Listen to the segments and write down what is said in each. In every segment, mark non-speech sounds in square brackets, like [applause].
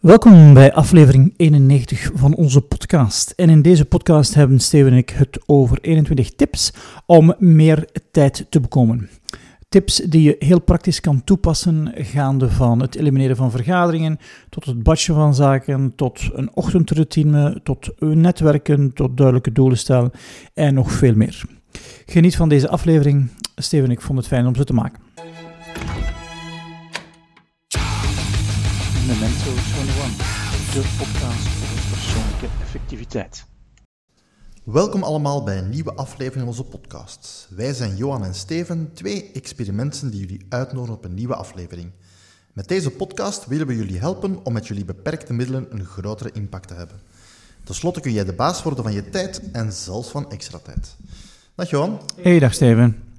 Welkom bij aflevering 91 van onze podcast. En in deze podcast hebben Steven en ik het over 21 tips om meer tijd te bekomen. Tips die je heel praktisch kan toepassen, gaande van het elimineren van vergaderingen, tot het batchen van zaken, tot een ochtendroutine, tot netwerken, tot duidelijke doelen stellen en nog veel meer. Geniet van deze aflevering. Steven en ik vonden het fijn om ze te maken. Memento 21, de podcast over persoonlijke effectiviteit. Welkom allemaal bij een nieuwe aflevering van onze podcast. Wij zijn Johan en Steven, twee experimenten die jullie uitnodigen op een nieuwe aflevering. Met deze podcast willen we jullie helpen om met jullie beperkte middelen een grotere impact te hebben. Ten slotte kun jij de baas worden van je tijd en zelfs van extra tijd. Dag Johan. Hey, dag Steven.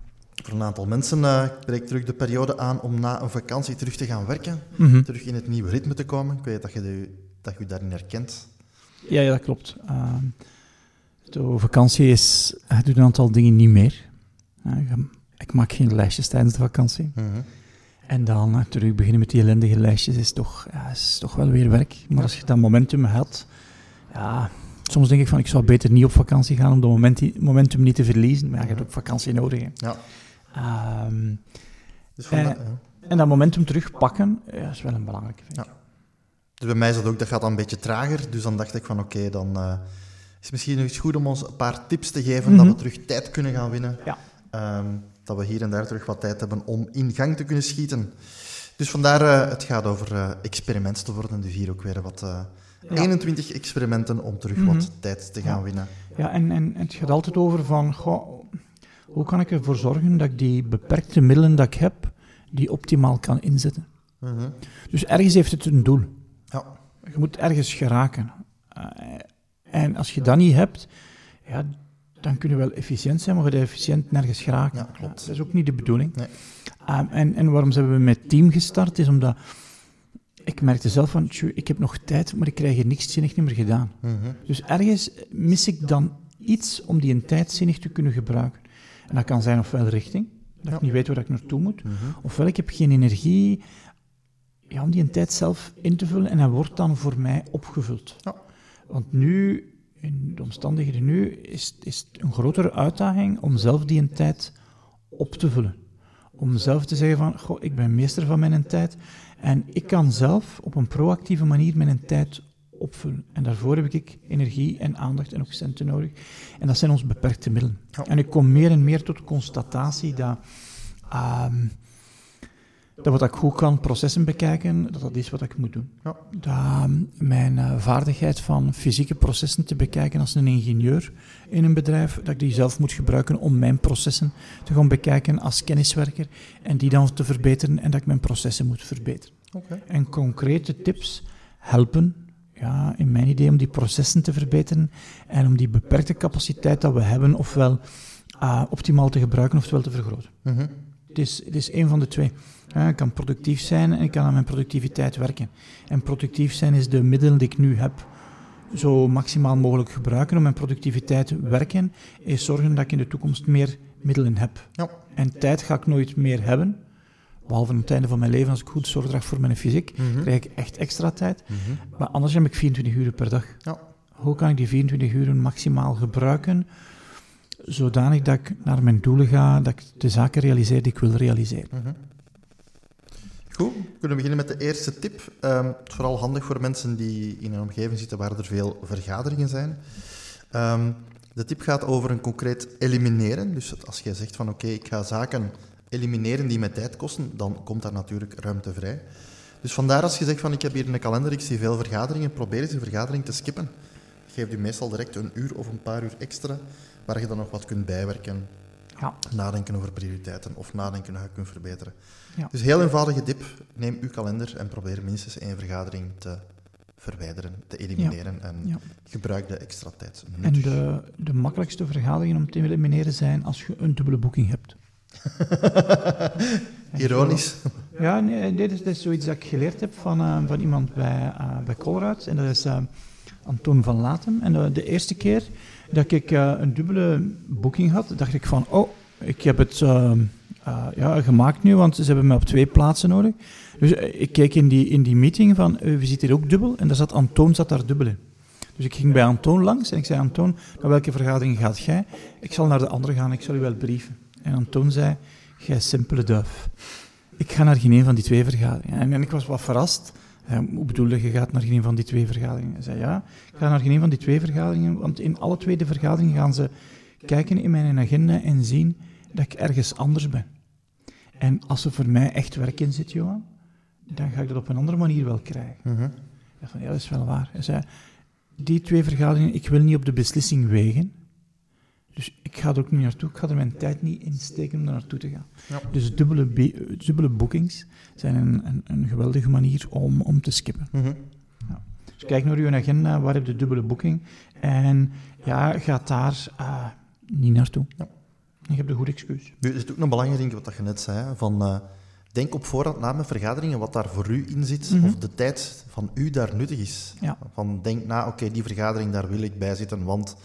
Voor een aantal mensen uh, breekt terug de periode aan om na een vakantie terug te gaan werken, Mhm. terug in het nieuwe ritme te komen. Ik weet dat je, de, dat je daarin herkent. Ja, ja, dat klopt. Uh, de vakantie is, je doet een aantal dingen niet meer. Uh, ik maak geen lijstjes tijdens de vakantie. Mhm. En dan terug beginnen met die ellendige lijstjes is toch, ja, is toch wel weer werk. Maar als je dat momentum had, ja, soms denk ik van ik zou beter niet op vakantie gaan om dat moment, momentum niet te verliezen. Maar ja, je hebt ook vakantie nodig. Hè. Ja. Um, Dus en, dat- ja. en dat momentum terugpakken ja, is wel een belangrijke vind ik. Ja. Dus bij mij is dat ook, dat gaat dan een beetje trager. Dus dan dacht ik van oké, dan eh, is het misschien nog eens goed om ons een paar tips te geven dat we Mhm. terug tijd kunnen gaan winnen. Ja. Ehm, dat we hier en daar terug wat tijd hebben om in gang te kunnen schieten. Dus vandaar, eh, het gaat over eh, experimenten te worden. Dus hier ook weer wat Ja. 21 experimenten om terug Mhm. wat tijd te gaan winnen. Ja, en, en het gaat altijd over van, goh, hoe kan ik ervoor zorgen dat ik die beperkte middelen dat ik heb, die optimaal kan inzetten. Mhm. Dus ergens heeft het een doel. Ja. Je moet ergens geraken. Eh, en als je dat niet hebt, ja, dan kun je wel efficiënt zijn, maar je efficiënt nergens geraken. Ja, klopt. dat is ook niet de bedoeling. Nee. Um, en, en waarom zijn we met team gestart, is omdat ik merkte zelf van, tjoe, ik heb nog tijd, maar ik krijg hier niks zinnig niet meer gedaan. Mhm. Dus ergens mis ik dan iets om die tijd zinnig te kunnen gebruiken. En dat kan zijn ofwel richting, dat Ja. ik niet weet waar ik naartoe moet, Mhm. ofwel ik heb geen energie ja, om die een tijd zelf in te vullen en hij wordt dan voor mij opgevuld. Ja. Want nu, in de omstandigheden nu, is, is het een grotere uitdaging om zelf die een tijd op te vullen. Om zelf te zeggen van, goh, ik ben meester van mijn tijd en ik kan zelf op een proactieve manier mijn tijd opvullen. En daarvoor heb ik energie en aandacht en ook centen nodig. En dat zijn onze beperkte middelen. Ja. En ik kom meer en meer tot de constatatie dat, ehm, dat wat ik goed kan processen bekijken, dat dat is wat ik moet doen. Ja. Dat ehm, mijn eh, vaardigheid van fysieke processen te bekijken als een ingenieur in een bedrijf, dat ik die zelf moet gebruiken om mijn processen te gaan bekijken als kenniswerker en die dan te verbeteren en dat ik mijn processen moet verbeteren. En concrete tips helpen, ja, in mijn idee, om die processen te verbeteren en om die beperkte capaciteit dat we hebben, ofwel ah, optimaal te gebruiken, oftewel te vergroten. Mhm. Het is, het is één van de twee. Ja, ik kan productief zijn en ik kan aan mijn productiviteit werken. En productief zijn is de middelen die ik nu heb zo maximaal mogelijk gebruiken om mijn productiviteit werken, is zorgen dat ik in de toekomst meer middelen heb. Ja. En tijd ga ik nooit meer hebben, behalve aan het einde van mijn leven, als ik goed zorg draag voor mijn fysiek, Mhm. krijg ik echt extra tijd. Mhm. Maar anders heb ik 24 uur per dag. Ja. Hoe kan ik die 24 uur maximaal gebruiken, zodanig dat ik naar mijn doelen ga, dat ik de zaken realiseer die ik wil realiseren? Mhm. Goed, we kunnen beginnen met de eerste tip. Ehm, het is vooral handig voor mensen die in een omgeving zitten waar er veel vergaderingen zijn. Ehm, de tip gaat over een concreet elimineren. Dus als jij zegt van oké, ik ga zaken elimineren die mij tijd kosten, dan komt daar natuurlijk ruimte vrij. Dus vandaar als je zegt van ik heb hier in de kalender, ik zie veel vergaderingen, probeer eens een vergadering te skippen. Geef je meestal direct een uur of een paar uur extra, waar je dan nog wat kunt bijwerken, Ja. nadenken over prioriteiten of nadenken hoe je kunt verbeteren. Ja. Dus heel eenvoudige tip. Neem uw kalender en probeer minstens één vergadering te verwijderen, te elimineren en gebruik de extra tijd. En de, de makkelijkste vergaderingen om te elimineren zijn als je een dubbele boeking hebt. [laughs] Ironisch. Ja, nee, dit, is, zoiets dat ik geleerd heb van, eh, van iemand bij, eh bij Colruyt. En dat is eh, Anton van Latem. En de, eerste keer dat ik een dubbele boeking had, dacht ik van, oh, ik heb het, Uh, ja, gemaakt nu, want ze hebben me op twee plaatsen nodig. Dus uh, ik keek in die, in die meeting van, uh, we zitten hier ook dubbel, en daar zat Antoon zat daar dubbel in. Dus ik ging bij Antoon langs en ik zei, Antoon, naar welke vergadering gaat jij? Ik zal naar de andere gaan, ik zal u wel brieven. En Antoon zei, jij simpele duif. Ik ga naar geen een van die twee vergaderingen. En, en ik was wat verrast. hoe bedoelde je gaat naar geen een van die twee vergaderingen? Hij zei, ja, ik ga naar geen een van die twee vergaderingen, want in alle twee de vergaderingen gaan ze kijken in mijn agenda en zien dat ik ergens anders ben. En als er voor mij echt werk in zit, Johan, dan ga ik dat op een andere manier wel krijgen. Mhm. Ja, van, ja, dat is wel waar. Hij zei, die twee vergaderingen, ik wil niet op de beslissing wegen. Dus ik ga er ook niet naartoe. Ik ga er mijn tijd niet in steken om er naartoe te gaan. Ja. Dus dubbele, be- dubbele bookings zijn een, een, een geweldige manier om, om te skippen. Mhm. Dus kijk naar uw agenda, waar heb je de dubbele boeking? En ja, ga daar ah, niet naartoe. Ja. Je hebt een goed excuus. Nu is het ook nog belangrijk wat je net zei, van eh, denk op voorhand na met vergaderingen wat daar voor u in zit, Mhm. of de tijd van u daar nuttig is. Ja. Van denk na, oké, die vergadering, daar wil ik bij zitten, want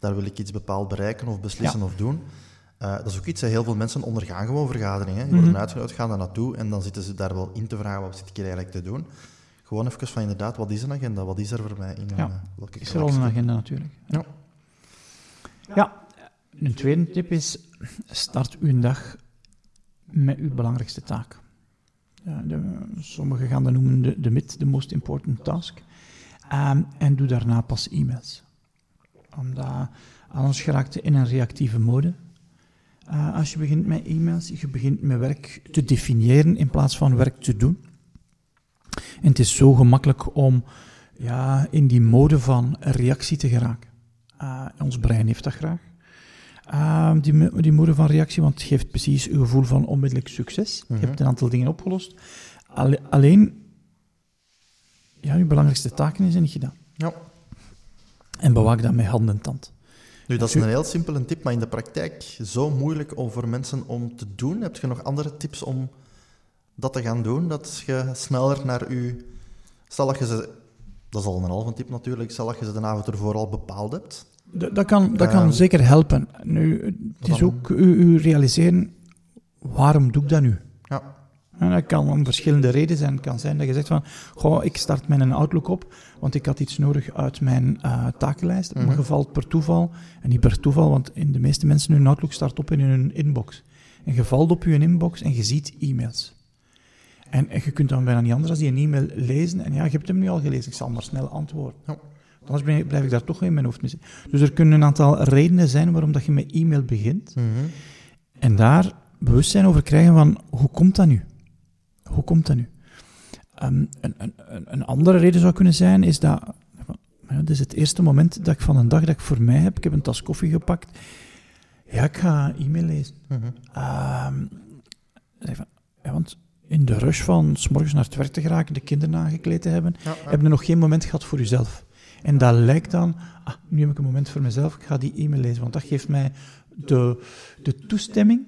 daar wil ik iets bepaald bereiken of beslissen of doen. Eh, dat is ook iets dat heel veel mensen ondergaan, gewoon vergaderingen. Die worden Mhm. uitgenodigd, gaan daar naartoe en dan zitten ze daar wel in te vragen, wat zit ik hier eigenlijk te doen? Gewoon even van inderdaad, wat is een agenda? Wat is er voor mij in? Ja. eh, welke Is er al een agenda natuurlijk. Ja. Ja, een tweede tip is, start uw dag met uw belangrijkste taak. Ja, de, sommigen gaan dat noemen de, de MIT, de most important task. Ehm, en doe daarna pas e-mails. Omdat anders geraakt je in een reactieve mode. Eh, als je begint met e-mails, je begint met werk te definiëren in plaats van werk te doen. En het is zo gemakkelijk om ja, in die mode van reactie te geraken. Uh, ons brein heeft dat graag. Uh, die, die mode van reactie, want het geeft precies een gevoel van onmiddellijk succes. Mhm. Je hebt een aantal dingen opgelost. Alle- alleen, ja, je belangrijkste taken zijn niet gedaan. Ja. En bewaak dat met hand en tand. Nu, dat is een heel simpele tip, maar in de praktijk zo moeilijk om voor mensen om te doen. Heb je nog andere tips om dat te gaan doen? Dat je sneller naar je... Stel dat je ze... Dat is al een halve tip natuurlijk. Stel dat je ze de avond ervoor al bepaald hebt. Dat, dat kan, dat kan Ehm, zeker helpen. Nu, het is dan- ook u, u realiseren, waarom doe ik dat nu? Ja. En dat kan om verschillende redenen zijn. Het kan zijn dat je zegt van, goh, ik start mijn Outlook op, want ik had iets nodig uit mijn eh, takenlijst. Mhm. Maar je valt per toeval, en niet per toeval, want in de meeste mensen hun Outlook start op in hun inbox. En je valt op je inbox en je ziet e-mails. En, en je kunt dan bijna niet anders dan die een e-mail lezen. En ja, je hebt hem nu al gelezen, ik zal maar snel antwoorden. Ja. Anders blijf, blijf ik daar toch in mijn hoofd mee zitten. Dus er kunnen een aantal redenen zijn waarom dat je met e-mail begint. Mhm. En daar bewustzijn over krijgen van, hoe komt dat nu? Hoe komt dat nu? Ehm, een, een, een- andere reden zou kunnen zijn, is dat... Ja, dit is het eerste moment dat ik van een dag dat ik voor mij heb, ik heb een tas koffie gepakt, ja, ik ga e-mail lezen. Mhm. Ehm, ja, want in de rush van s morgens naar het werk te geraken, de kinderen aangekleed te hebben, Ja, ja. heb je nog geen moment gehad voor jezelf. En dat lijkt dan, ah, nu heb ik een moment voor mezelf, ik ga die e-mail lezen, want dat geeft mij de, de toestemming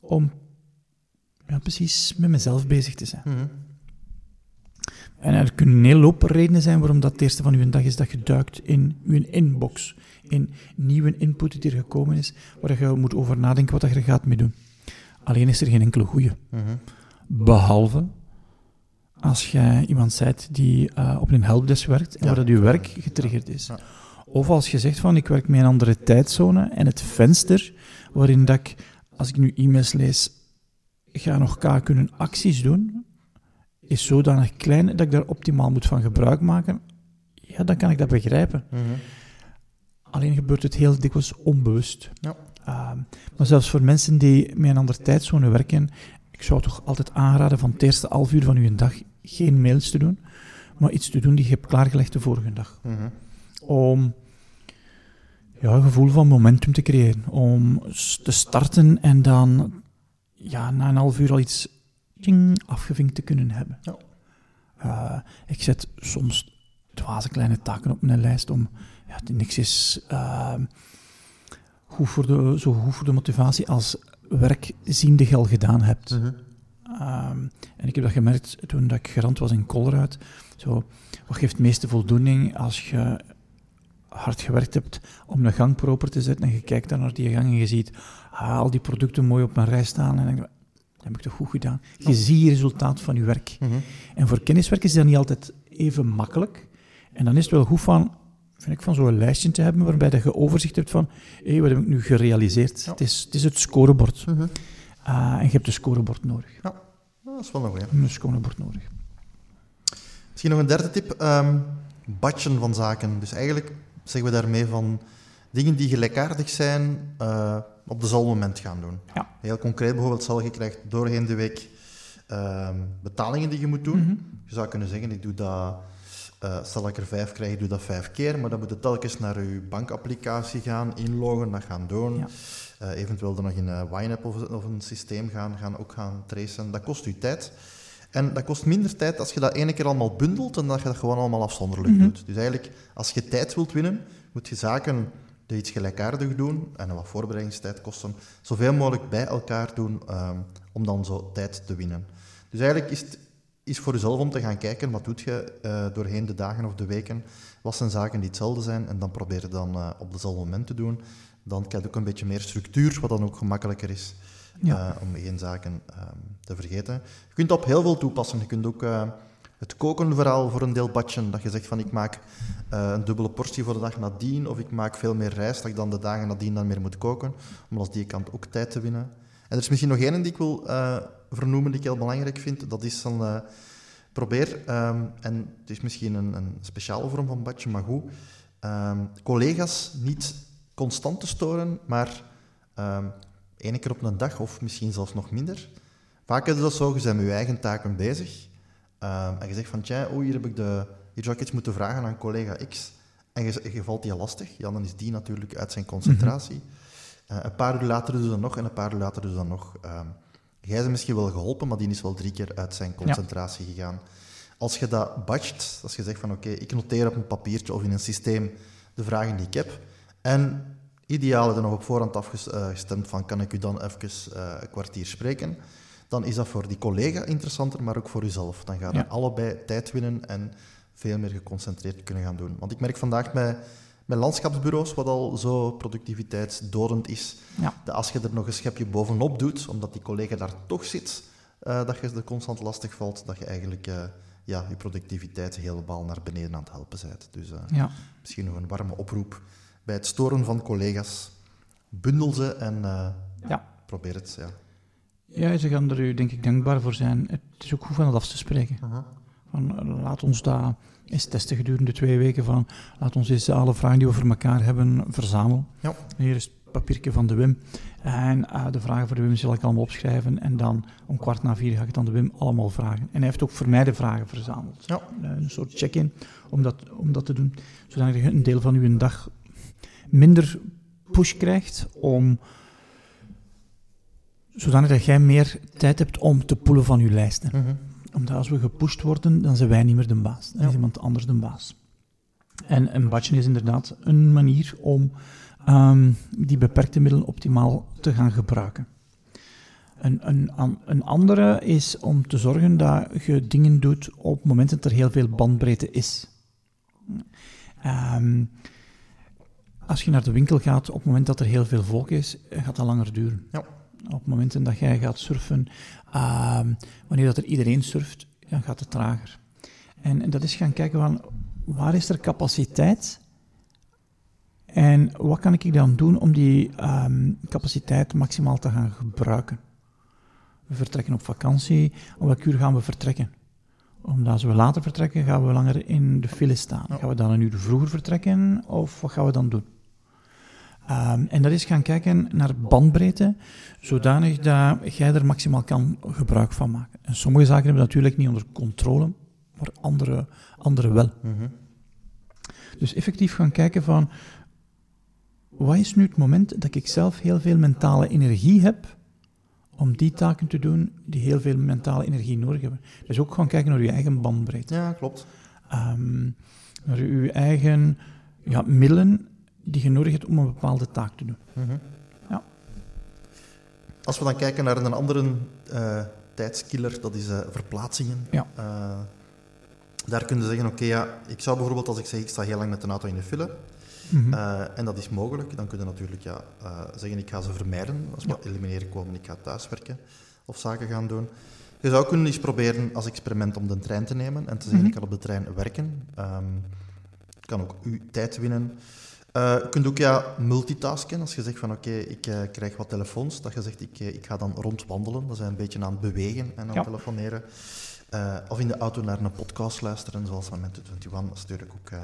om ja, precies met mezelf bezig te zijn. Mhm. En er kunnen een hele hoop redenen zijn waarom dat het eerste van uw dag is dat je duikt in uw inbox, in nieuwe input die er gekomen is, waar je moet over nadenken wat je er gaat mee doen. Alleen is er geen enkele goeie. Mhm. Behalve als jij iemand bent die eh, op een helpdesk werkt en Ja. waar dat je werk getriggerd is. Ja. Of als je zegt van ik werk met een andere tijdzone en het venster waarin dat ik, als ik nu e-mails lees, ga nog K kunnen acties doen, is zodanig klein dat ik daar optimaal moet van gebruik maken. Ja, dan kan ik dat begrijpen. Mhm. Alleen gebeurt het heel dikwijls onbewust. Ja. Ehm, maar zelfs voor mensen die met een andere tijdzone werken, ik zou toch altijd aanraden van het eerste half uur van uw dag geen mails te doen, maar iets te doen die je hebt klaargelegd de vorige dag. Mhm. Om ja, een gevoel van momentum te creëren. Om te starten en dan ja, na een half uur al iets afgevinkt te kunnen hebben. Ja. Eh, ik zet soms dwaze kleine taken op mijn lijst om... Ja, niks is ehm, goed voor de, zo goed voor de motivatie als werk zien dat je al gedaan hebt. Mhm. Ehm, en ik heb dat gemerkt toen dat ik gerand was in Colruyt. Zo, wat geeft het meeste voldoening als je hard gewerkt hebt om een gang proper te zetten en je kijkt dan naar die gang en je ziet al die producten mooi op een rij staan en denk dat heb ik toch goed gedaan. Je ziet je resultaat van je werk. Mhm. En voor kenniswerkers is dat niet altijd even makkelijk. En dan is het wel goed van, vind ik, van zo'n lijstje te hebben waarbij dat je overzicht hebt van, hé, wat heb ik nu gerealiseerd? Het, is, het is het scorebord. Mhm. Ah, en je hebt een scorebord nodig. Ja, dat is wel een goeie. Een scorebord nodig. Misschien nog een derde tip. ehm batchen van zaken. Dus eigenlijk zeggen we daarmee van dingen die gelijkaardig zijn eh, op dezelfde moment gaan doen. Ja. Heel concreet bijvoorbeeld, stel je krijgt doorheen de week ehm, betalingen die je moet doen. Mhm. Je zou kunnen zeggen, ik doe dat, stel ik er vijf krijg, ik doe dat vijf keer, maar dan moet je telkens naar je bankapplicatie gaan, inloggen, dat gaan doen. Ja. Eh, eventueel dan nog in een YNAB of, of een systeem gaan, gaan ook gaan tracen. Dat kost u tijd. En dat kost minder tijd als je dat ene keer allemaal bundelt en dat je dat gewoon allemaal afzonderlijk Mhm. doet. Dus eigenlijk, als je tijd wilt winnen, moet je zaken die iets gelijkaardig doen en wat voorbereidingstijd kosten, zoveel mogelijk bij elkaar doen ehm, om dan zo tijd te winnen. Dus eigenlijk is het is voor jezelf om te gaan kijken, wat doet je eh, doorheen de dagen of de weken, wat zijn zaken die hetzelfde zijn, en dan probeer je dan eh, op dezelfde moment te doen. Dan krijg je ook een beetje meer structuur, wat dan ook gemakkelijker is Ja. eh, om geen zaken ehm, te vergeten. Je kunt dat op heel veel toepassen. Je kunt ook het koken vooral voor een deel batchen. Dat je zegt van ik maak eh, een dubbele portie voor de dag nadien, of ik maak veel meer rijst dat ik dan de dagen nadien dan meer moet koken, om als die kant ook tijd te winnen. En er is misschien nog één die ik wil eh, vernoemen die ik heel belangrijk vind. Dat is dan eh, probeer, ehm, en het is misschien een, een speciale vorm van batchen, maar goed, ehm, collega's niet constant te storen, maar ehm één keer op een dag of misschien zelfs nog minder. Vaak is dat zo, je bent met je eigen taken bezig ehm, en je zegt van, tja, oei, hier, heb ik de, hier zou ik iets moeten vragen aan collega X. En je, je valt die lastig, ja, dan is die natuurlijk uit zijn concentratie. Eh, een paar uur later doe je dat nog en een paar uur later doe je dat nog. Ehm, jij bent misschien wel geholpen, maar die is wel drie keer uit zijn concentratie gegaan. Als je dat batcht, als je zegt van oké, ik noteer op een papiertje of in een systeem de vragen die ik heb, en ideaal er nog op voorhand afgestemd van kan ik u dan even eh, een kwartier spreken, dan is dat voor die collega interessanter, maar ook voor uzelf. Dan ga je Ja. allebei tijd winnen en veel meer geconcentreerd kunnen gaan doen. Want ik merk vandaag bij, bij landschapsbureaus, wat al zo productiviteitsdodend is, Ja. dat als je er nog een schepje bovenop doet, omdat die collega daar toch zit, eh, dat je er constant lastig valt, dat je eigenlijk eh, ja, je productiviteit helemaal naar beneden aan het helpen bent. Dus eh, Ja. misschien nog een warme oproep bij het storen van collega's. Bundel ze en Ja. probeer het. Ja. Ja, ze gaan er u denk ik dankbaar voor zijn. Het is ook goed van het af te spreken. Van, eh, laat ons dat eens testen gedurende twee weken. Van, laat ons eens alle vragen die we voor elkaar hebben verzamelen. Ja. Hier is het papiertje van de Wim. En eh, de vragen voor de Wim zal ik allemaal opschrijven. En dan om kwart na vier ga ik dan de Wim allemaal vragen. En hij heeft ook voor mij de vragen verzameld. Ja. Eh, Een soort check-in om dat, om dat te doen. Zodat je een deel van uw dag minder push krijgt om zodanig dat jij meer tijd hebt om te poelen van je lijsten Mhm. omdat als we gepusht worden, dan zijn wij niet meer de baas. Dan Ja. is iemand anders de baas. En een badge is inderdaad een manier om ehm, die beperkte middelen optimaal te gaan gebruiken. Een, een, een andere is om te zorgen dat je dingen doet op momenten dat er heel veel bandbreedte is. Ehm, als je naar de winkel gaat op het moment dat er heel veel volk is, gaat dat langer duren. Ja. Op momenten dat jij gaat surfen, ehm, wanneer dat er iedereen surft, dan gaat het trager. En, en dat is gaan kijken van, waar is er capaciteit? En wat kan ik dan doen om die ehm, capaciteit maximaal te gaan gebruiken? We vertrekken op vakantie, om welk uur gaan we vertrekken? Omdat als we later vertrekken, gaan we langer in de file staan. Gaan we dan een uur vroeger vertrekken, of wat gaan we dan doen? Ehm, en dat is gaan kijken naar bandbreedte, zodanig dat jij er maximaal kan gebruik van maken. En sommige zaken hebben we natuurlijk niet onder controle, maar andere, andere wel. Mhm. Dus effectief gaan kijken van, wat is nu het moment dat ik zelf heel veel mentale energie heb om die taken te doen die heel veel mentale energie nodig hebben. Dus ook gaan kijken naar je eigen bandbreedte. Ja, klopt. Ehm, naar je eigen ja, middelen die je nodig hebt om een bepaalde taak te doen. Mhm. Ja. Als we dan kijken naar een andere eh, tijdskiller, dat is eh, verplaatsingen. Ja. Eh, daar kun je zeggen, oké, ja, ik zou bijvoorbeeld als ik zeg, ik sta heel lang met een auto in de file, Mhm. en dat is mogelijk, dan kun je natuurlijk ja, zeggen, ik ga ze vermijden, als we elimineren komen, ik ga thuiswerken. of zaken gaan doen. Je zou kunnen eens proberen als experiment om de trein te nemen en te zeggen, Mhm. ik kan op de trein werken. Het kan ook u tijd winnen. Eh, je kunt ook ja, multitasken. Als je zegt van oké, ik eh, krijg wat telefoons, dat je zegt ik, eh, ik ga dan rondwandelen. Dat zijn een beetje aan het bewegen en aan Ja. telefoneren. Of in de auto naar een podcast luisteren, zoals van Mentor 21. Dat is natuurlijk ook...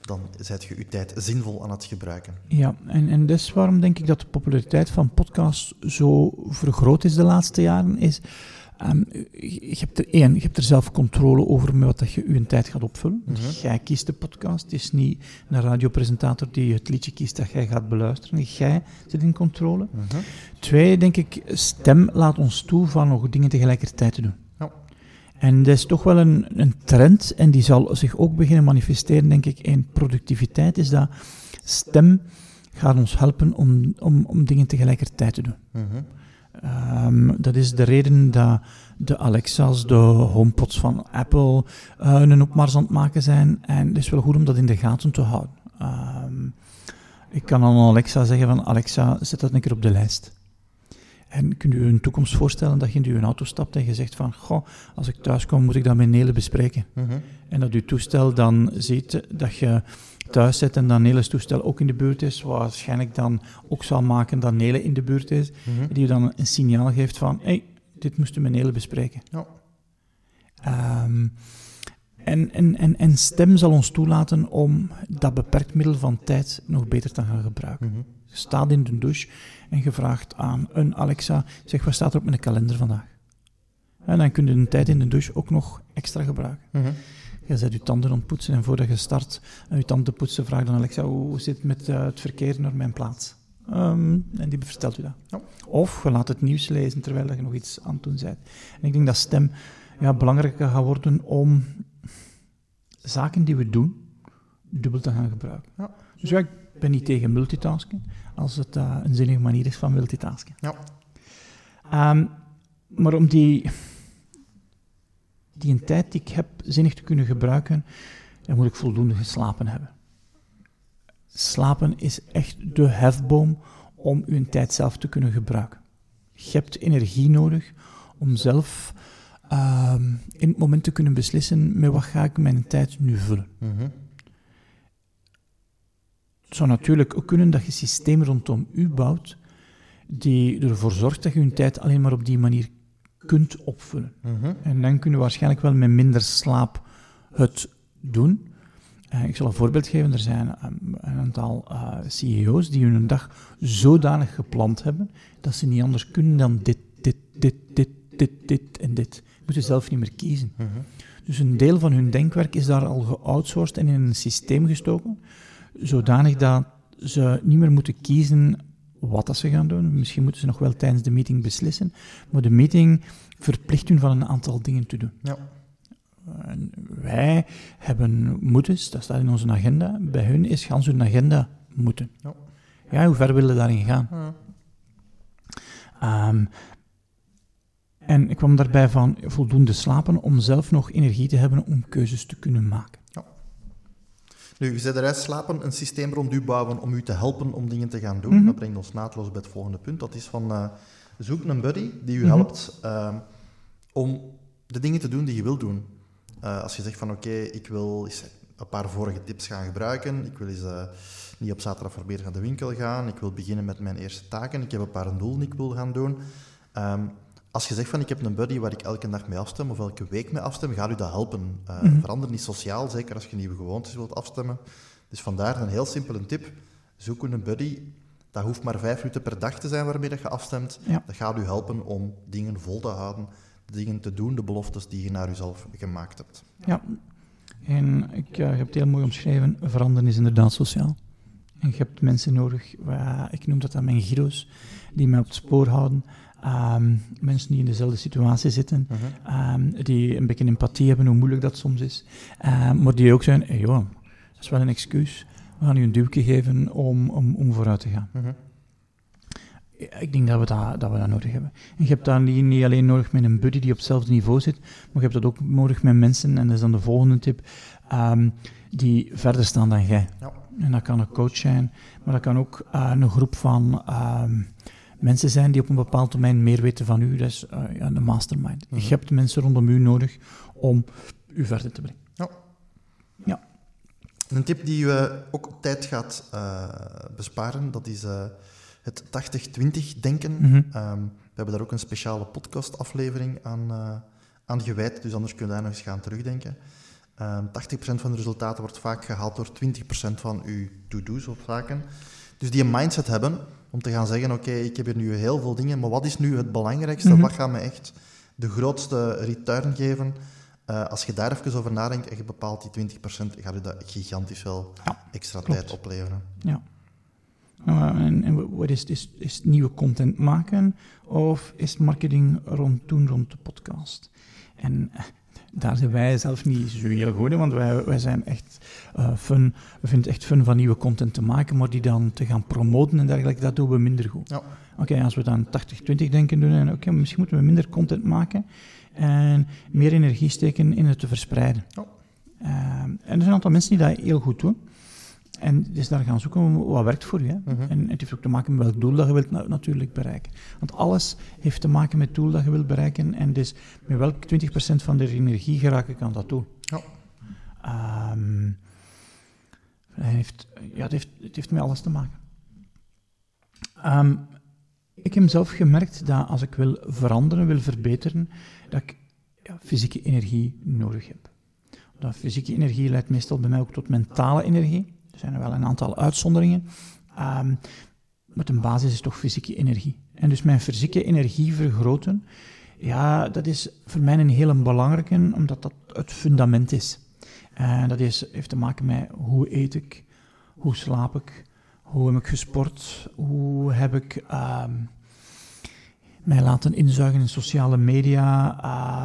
dan zet je je tijd zinvol aan het gebruiken. Ja, en, en is waarom denk ik dat de populariteit van podcasts zo vergroot is de laatste jaren. Is, ehm, je, hebt er één, je hebt er zelf controle over met wat dat je je tijd gaat opvullen. Mhm. Jij kiest de podcast. Het is niet een radiopresentator die het liedje kiest dat jij gaat beluisteren. Jij zit in controle. Twee, denk ik, stem laat ons toe van nog dingen tegelijkertijd te doen. Ja. En dat is toch wel een, een trend, en die zal zich ook beginnen manifesteren, denk ik, in productiviteit, is dat stem gaat ons helpen om, om, om dingen tegelijkertijd te doen. Mhm. Ehm, dat is de reden dat de Alexa's, de HomePods van Apple, eh, een opmars aan het maken zijn. En het is wel goed om dat in de gaten te houden. Ehm, ik kan aan Alexa zeggen van Alexa, zet dat een keer op de lijst. En kunt u een toekomst voorstellen dat je in uw auto stapt en je zegt van, goh, als ik thuis kom moet ik dat met Nele bespreken. Mhm. En dat uw toestel dan ziet dat je thuis zit en dat Neles toestel ook in de buurt is, wat waarschijnlijk dan ook zal maken dat Nele in de buurt is, Mhm. die dan een signaal geeft van, hey, dit moest u met Nele bespreken. Ja. Ehm, en, en, en, en stem zal ons toelaten om dat beperkt middel van tijd nog beter te gaan gebruiken. Mhm. Je staat in de douche en je vraagt aan een Alexa, zeg, wat staat er op mijn kalender vandaag? En dan kun je de tijd in de douche ook nog extra gebruiken. Mhm. Je zet je tanden aan het poetsen en voordat je start eh, je tanden poetsen, vraag dan Alexa, hoe zit het met eh, het verkeer naar mijn plaats? Ehm, en die vertelt u dat. Ja. Of je laat het nieuws lezen terwijl je nog iets aan het doen bent. En ik denk dat stem ja, belangrijker gaat worden om zaken die we doen, dubbel te gaan gebruiken. Ja. Dus ja, ik ben niet tegen multitasken, als het eh, een zinnige manier is van multitasken. Ja. Ehm, maar om die, die een tijd die ik heb zinnig te kunnen gebruiken, dan moet ik voldoende geslapen hebben. Slapen is echt de hefboom om uw tijd zelf te kunnen gebruiken. Je hebt energie nodig om zelf ehm, in het moment te kunnen beslissen met wat ga ik mijn tijd nu vullen. Mhm. Het zou natuurlijk ook kunnen dat je systemen rondom u bouwt die ervoor zorgt dat je je tijd alleen maar op die manier kunt opvullen. Mhm. En dan kunnen we waarschijnlijk wel met minder slaap het doen. Eh, ik zal een voorbeeld geven. Er zijn ehm, een aantal eh, CEO's die hun dag zodanig gepland hebben dat ze niet anders kunnen dan dit, dit, dit, dit, dit, dit en dit. Moeten zelf niet meer kiezen. Mhm. Dus een deel van hun denkwerk is daar al geoutsourced en in een systeem gestoken, zodanig dat ze niet meer moeten kiezen wat dat ze gaan doen. Misschien moeten ze nog wel tijdens de meeting beslissen, maar de meeting verplicht hun van een aantal dingen te doen. Ja. En wij hebben moetes, dat staat in onze agenda. Bij hun is gans hun agenda moeten. Ja. Ja, hoe ver willen we daarin gaan? Ja. Ehm, en ik kwam daarbij van voldoende slapen om zelf nog energie te hebben om keuzes te kunnen maken. Nu, je zei eruit slapen, een systeem rond u bouwen om u te helpen om dingen te gaan doen. Mhm. Dat brengt ons naadloos bij het volgende punt. Dat is van, eh, zoek een buddy die u Mhm. helpt ehm, om de dingen te doen die je wil doen. Eh, als je zegt van, oké, ik wil eens een paar vorige tips gaan gebruiken. Ik wil eens eh, niet op zaterdag proberen naar de winkel gaan. Ik wil beginnen met mijn eerste taken. Ik heb een paar doelen die ik wil gaan doen. Ehm, als je zegt van, ik heb een buddy waar ik elke dag mee afstem of elke week mee afstem, gaat u dat helpen. Mhm. Verander niet sociaal, zeker als je nieuwe gewoontes wilt afstemmen. Dus vandaar een heel simpele tip. Zoek een buddy. Dat hoeft maar vijf minuten per dag te zijn waarmee dat je afstemt. Ja. Dat gaat u helpen om dingen vol te houden, dingen te doen, de beloftes die je naar uzelf gemaakt hebt. Ja, en ik eh, heb het heel mooi omschreven. Veranderen is inderdaad sociaal. En je hebt mensen nodig, ik noem dat dan mijn gyro's, die mij op het spoor houden. Ehm, mensen die in dezelfde situatie zitten, ehm, die een beetje empathie hebben, hoe moeilijk dat soms is. Ehm, maar die ook zijn, hey, joh, dat is wel een excuus. We gaan u een duwtje geven om, om, om vooruit te gaan. Mhm. Ik denk dat we dat, dat we dat nodig hebben. En je hebt dat niet, alleen nodig met een buddy die op hetzelfde niveau zit, maar je hebt dat ook nodig met mensen, en dat is dan de volgende tip, die verder staan dan jij. Ja. En dat kan een coach zijn, maar dat kan ook eh, een groep van mensen zijn die op een bepaald domein meer weten van u. Dat is uh, ja, een mastermind. Mhm. Je hebt mensen rondom u nodig om u verder te brengen. Ja. Ja. Een tip die je ook tijd gaat uh, besparen, dat is uh, het 80-20 denken. Mhm. Um, we hebben daar ook een speciale podcastaflevering aan, aan gewijd, dus anders kun je daar nog eens gaan terugdenken. Um, 80% van de resultaten wordt vaak gehaald door 20% van uw to-do's of zaken. Dus die een mindset hebben om te gaan zeggen, oké, okay, ik heb hier nu heel veel dingen, maar wat is nu het belangrijkste? Mhm. Wat gaat me echt de grootste return geven? Uh, als je daar even over nadenkt en je bepaalt die 20%, gaat je dat gigantisch veel Ja, extra klopt. tijd opleveren. Ja. Uh, en, en wat is, is, is nieuwe content maken of is marketing rond doen rond de podcast? En uh, daar zijn wij zelf niet zo heel goed in, want wij, wij zijn echt uh, fun. We vinden het echt fun van nieuwe content te maken, maar die dan te gaan promoten en dergelijke, dat doen we minder goed. Ja. Oké, okay, als we dan 80-20 denken doen, en oké, okay, misschien moeten we minder content maken en meer energie steken in het te verspreiden. Ja. Uh, en er zijn een aantal mensen die dat heel goed doen. En dus daar gaan zoeken wat werkt voor je. Hè? Mhm. En het heeft ook te maken met welk doel dat je wilt na- natuurlijk bereiken. Want alles heeft te maken met het doel dat je wilt bereiken. En dus met welk 20% van de energie geraak ik aan dat doel. Ja. Ehm, het, heeft, ja, het, heeft, het heeft met alles te maken. Ehm, ik heb zelf gemerkt dat als ik wil veranderen, wil verbeteren, dat ik ja, fysieke energie nodig heb. Dat fysieke energie leidt meestal bij mij ook tot mentale energie. Er zijn er wel een aantal uitzonderingen. Um, maar de basis is toch fysieke energie. En dus mijn fysieke energie vergroten, ja, dat is voor mij een hele belangrijke, omdat dat het fundament is. En dat is, heeft te maken met hoe eet ik, hoe slaap ik, hoe heb ik gesport, hoe heb ik um, mij laten inzuigen in sociale media,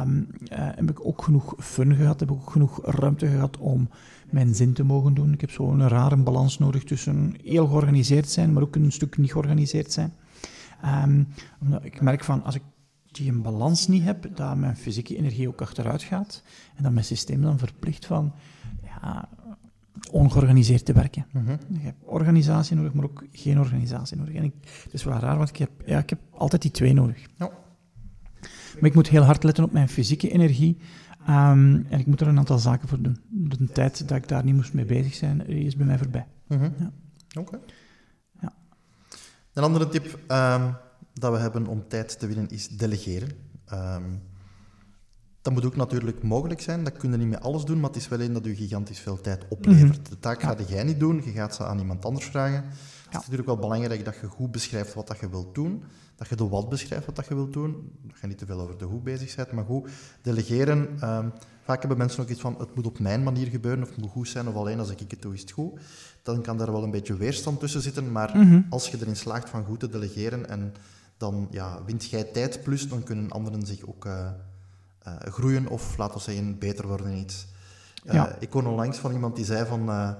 um, uh, heb ik ook genoeg fun gehad, heb ik ook genoeg ruimte gehad om mijn zin te mogen doen. Ik heb zo'n rare balans nodig tussen heel georganiseerd zijn, maar ook een stuk niet georganiseerd zijn. Omdat ik merk van, als ik die balans niet heb, dat mijn fysieke energie ook achteruit gaat en dat mijn systeem dan verplicht van ja, ongeorganiseerd te werken. Mhm. Ik heb organisatie nodig, maar ook geen organisatie nodig. En ik, het is wel raar, want ik heb, ja, ik heb altijd die twee nodig. Ja. Maar ik moet heel hard letten op mijn fysieke energie. Um, en ik moet er een aantal zaken voor doen. De tijd dat ik daar niet moest mee bezig zijn, is bij mij voorbij. Mhm. Ja. Oké. Okay. Ja. Een andere tip um, dat we hebben om tijd te winnen is delegeren. Um, dat moet ook natuurlijk mogelijk zijn. Dat kun je niet met alles doen, maar het is wel één dat je gigantisch veel tijd oplevert. Mm -hmm. De taak ga jij niet doen, je gaat ze aan iemand anders vragen. Het is natuurlijk wel belangrijk dat je goed beschrijft wat dat je wilt doen. Dat je de wat beschrijft wat dat je wilt doen. Dat je niet te veel over de hoe bezig bent, maar goed. Delegeren, um, vaak hebben mensen ook iets van, het moet op mijn manier gebeuren, of het moet goed zijn, of alleen als ik het doe is het goed. Dan kan daar wel een beetje weerstand tussen zitten, maar mm -hmm. als je erin slaagt van goed te delegeren, en dan ja, wint jij tijd plus, dan kunnen anderen zich ook... Uh, uh, groeien of, laten we zeggen, beter worden in iets. Uh, ja. Ik kon onlangs van iemand die zei van... Uh,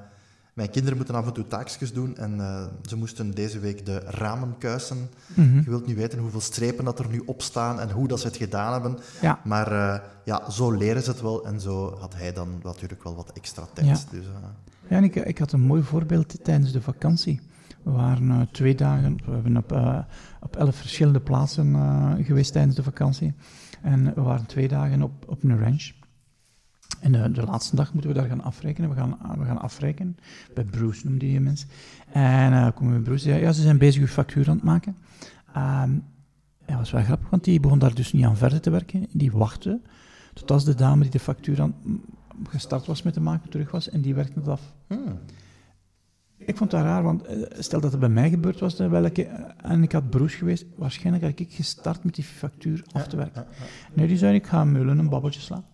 mijn kinderen moeten af en toe taakjes doen en ze moesten deze week de ramen kuisen. Mm -hmm. Je wilt niet weten hoeveel strepen dat er nu op staan en hoe dat ze het gedaan hebben. Ja. Maar ja, zo leren ze het wel en zo had hij dan natuurlijk wel wat extra tijd. Ja, dus, ja en ik, ik, had een mooi voorbeeld tijdens de vakantie. We waren twee dagen, we hebben op, op elf verschillende plaatsen geweest tijdens de vakantie. En we waren twee dagen op, op een ranch. En de, de, laatste dag moeten we daar gaan afrekenen. We gaan, we gaan afrekenen. Bij Bruce noemde die mensen. En uh, komen we bij Bruce. Ja, ze zijn bezig uw factuur aan het maken. Um, ja, dat was wel grappig, want die begon daar dus niet aan verder te werken. Die wachtte tot als de dame die de factuur aan gestart was met te maken terug was. En die werkte het af. Hmm. Ik vond dat raar, want uh, stel dat het bij mij gebeurd was, welke, uh, en ik had broers geweest, waarschijnlijk had ik gestart met die factuur af te werken. Ja, ja, ja. Nee, die zei, ik ga mullen een babbeltje slaan.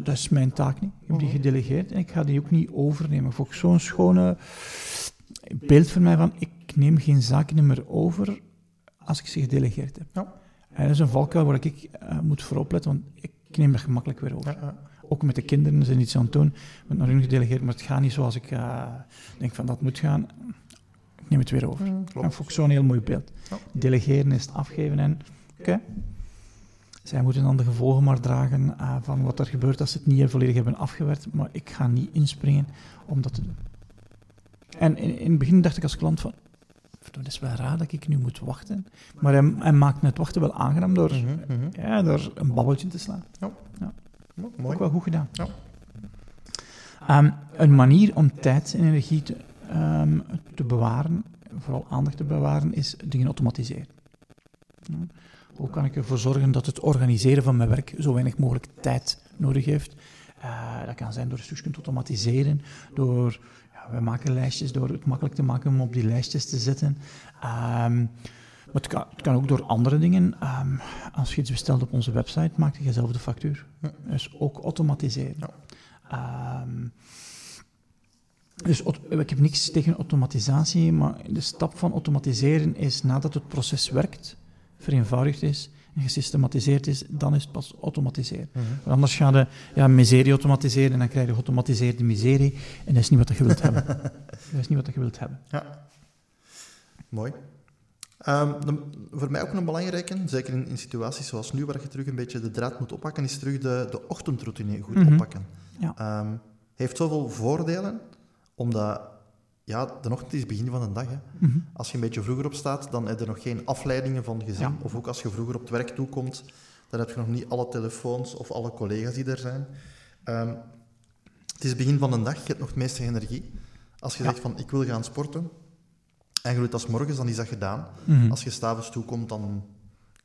[laughs] dat is mijn taak niet. Ik heb die gedelegeerd en ik ga die ook niet overnemen. Ik vond zo'n schone beeld voor mij van, ik neem geen zaken meer over als ik ze gedelegeerd heb. En dat is een valkuil waar ik uh, moet voor opletten, want ik neem dat gemakkelijk weer over ook met de kinderen, ze zijn iets aan het doen, wordt naar hun gedelegeerd, maar het gaat niet zoals ik uh, denk van dat moet gaan. Ik neem het weer over. Mm, en vond ik zo'n heel mooi beeld. Ja. Delegeren is het afgeven en oké. Okay. Zij moeten dan de gevolgen maar dragen uh, van wat er gebeurt als ze het niet volledig hebben afgewerkt, maar ik ga niet inspringen om dat te doen. En in, in het begin dacht ik als klant van, dat is wel raar dat ik nu moet wachten. Maar hij, hij maakt het wachten wel aangenaam door, Mhm, mhm. ja, door een babbeltje te slaan. Ja, mooi. Ook wel goed gedaan. Ja. Ehm, een manier om tijd en energie te, ehm, te bewaren, vooral aandacht te bewaren, is dingen automatiseren. Ja. Hoe kan ik ervoor zorgen dat het organiseren van mijn werk zo weinig mogelijk tijd nodig heeft? Eh, dat kan zijn door een stukje te automatiseren, door, ja, we maken lijstjes, door het makkelijk te maken om op die lijstjes te zetten. Ehm, maar het kan, het kan ook door andere dingen. Ehm, als je iets bestelt op onze website, maak je zelf de factuur. Dus ook automatiseren. Ehm, dus ik heb niks tegen automatisatie, maar de stap van automatiseren is nadat het proces werkt, vereenvoudigd is en gesystematiseerd is, dan is het pas automatiseren. Mhm. Anders ga je ja, miserie automatiseren en dan krijg je geautomatiseerde miserie en dat is niet wat je wilt hebben. [laughs] Dat is niet wat je wilt hebben. Ja. Mooi. Ehm, de- voor mij ook een belangrijke, zeker in, in situaties zoals nu, waar je terug een beetje de draad moet oppakken, is terug de, de ochtendroutine goed Mhm. oppakken. Ja. Ehm, heeft zoveel voordelen, omdat ja, de ochtend is het begin van de dag. Hè. Mhm. Als je een beetje vroeger opstaat, dan heb je nog geen afleidingen van gezin. Ja. Of ook als je vroeger op het werk toekomt, dan heb je nog niet alle telefoons of alle collega's die er zijn. Ehm, het is het begin van de dag, je hebt nog het meeste energie. Als je Ja. zegt van ik wil gaan sporten, en je doet dat 's morgens, dan is dat gedaan. Mhm. Als je s'avonds toekomt, dan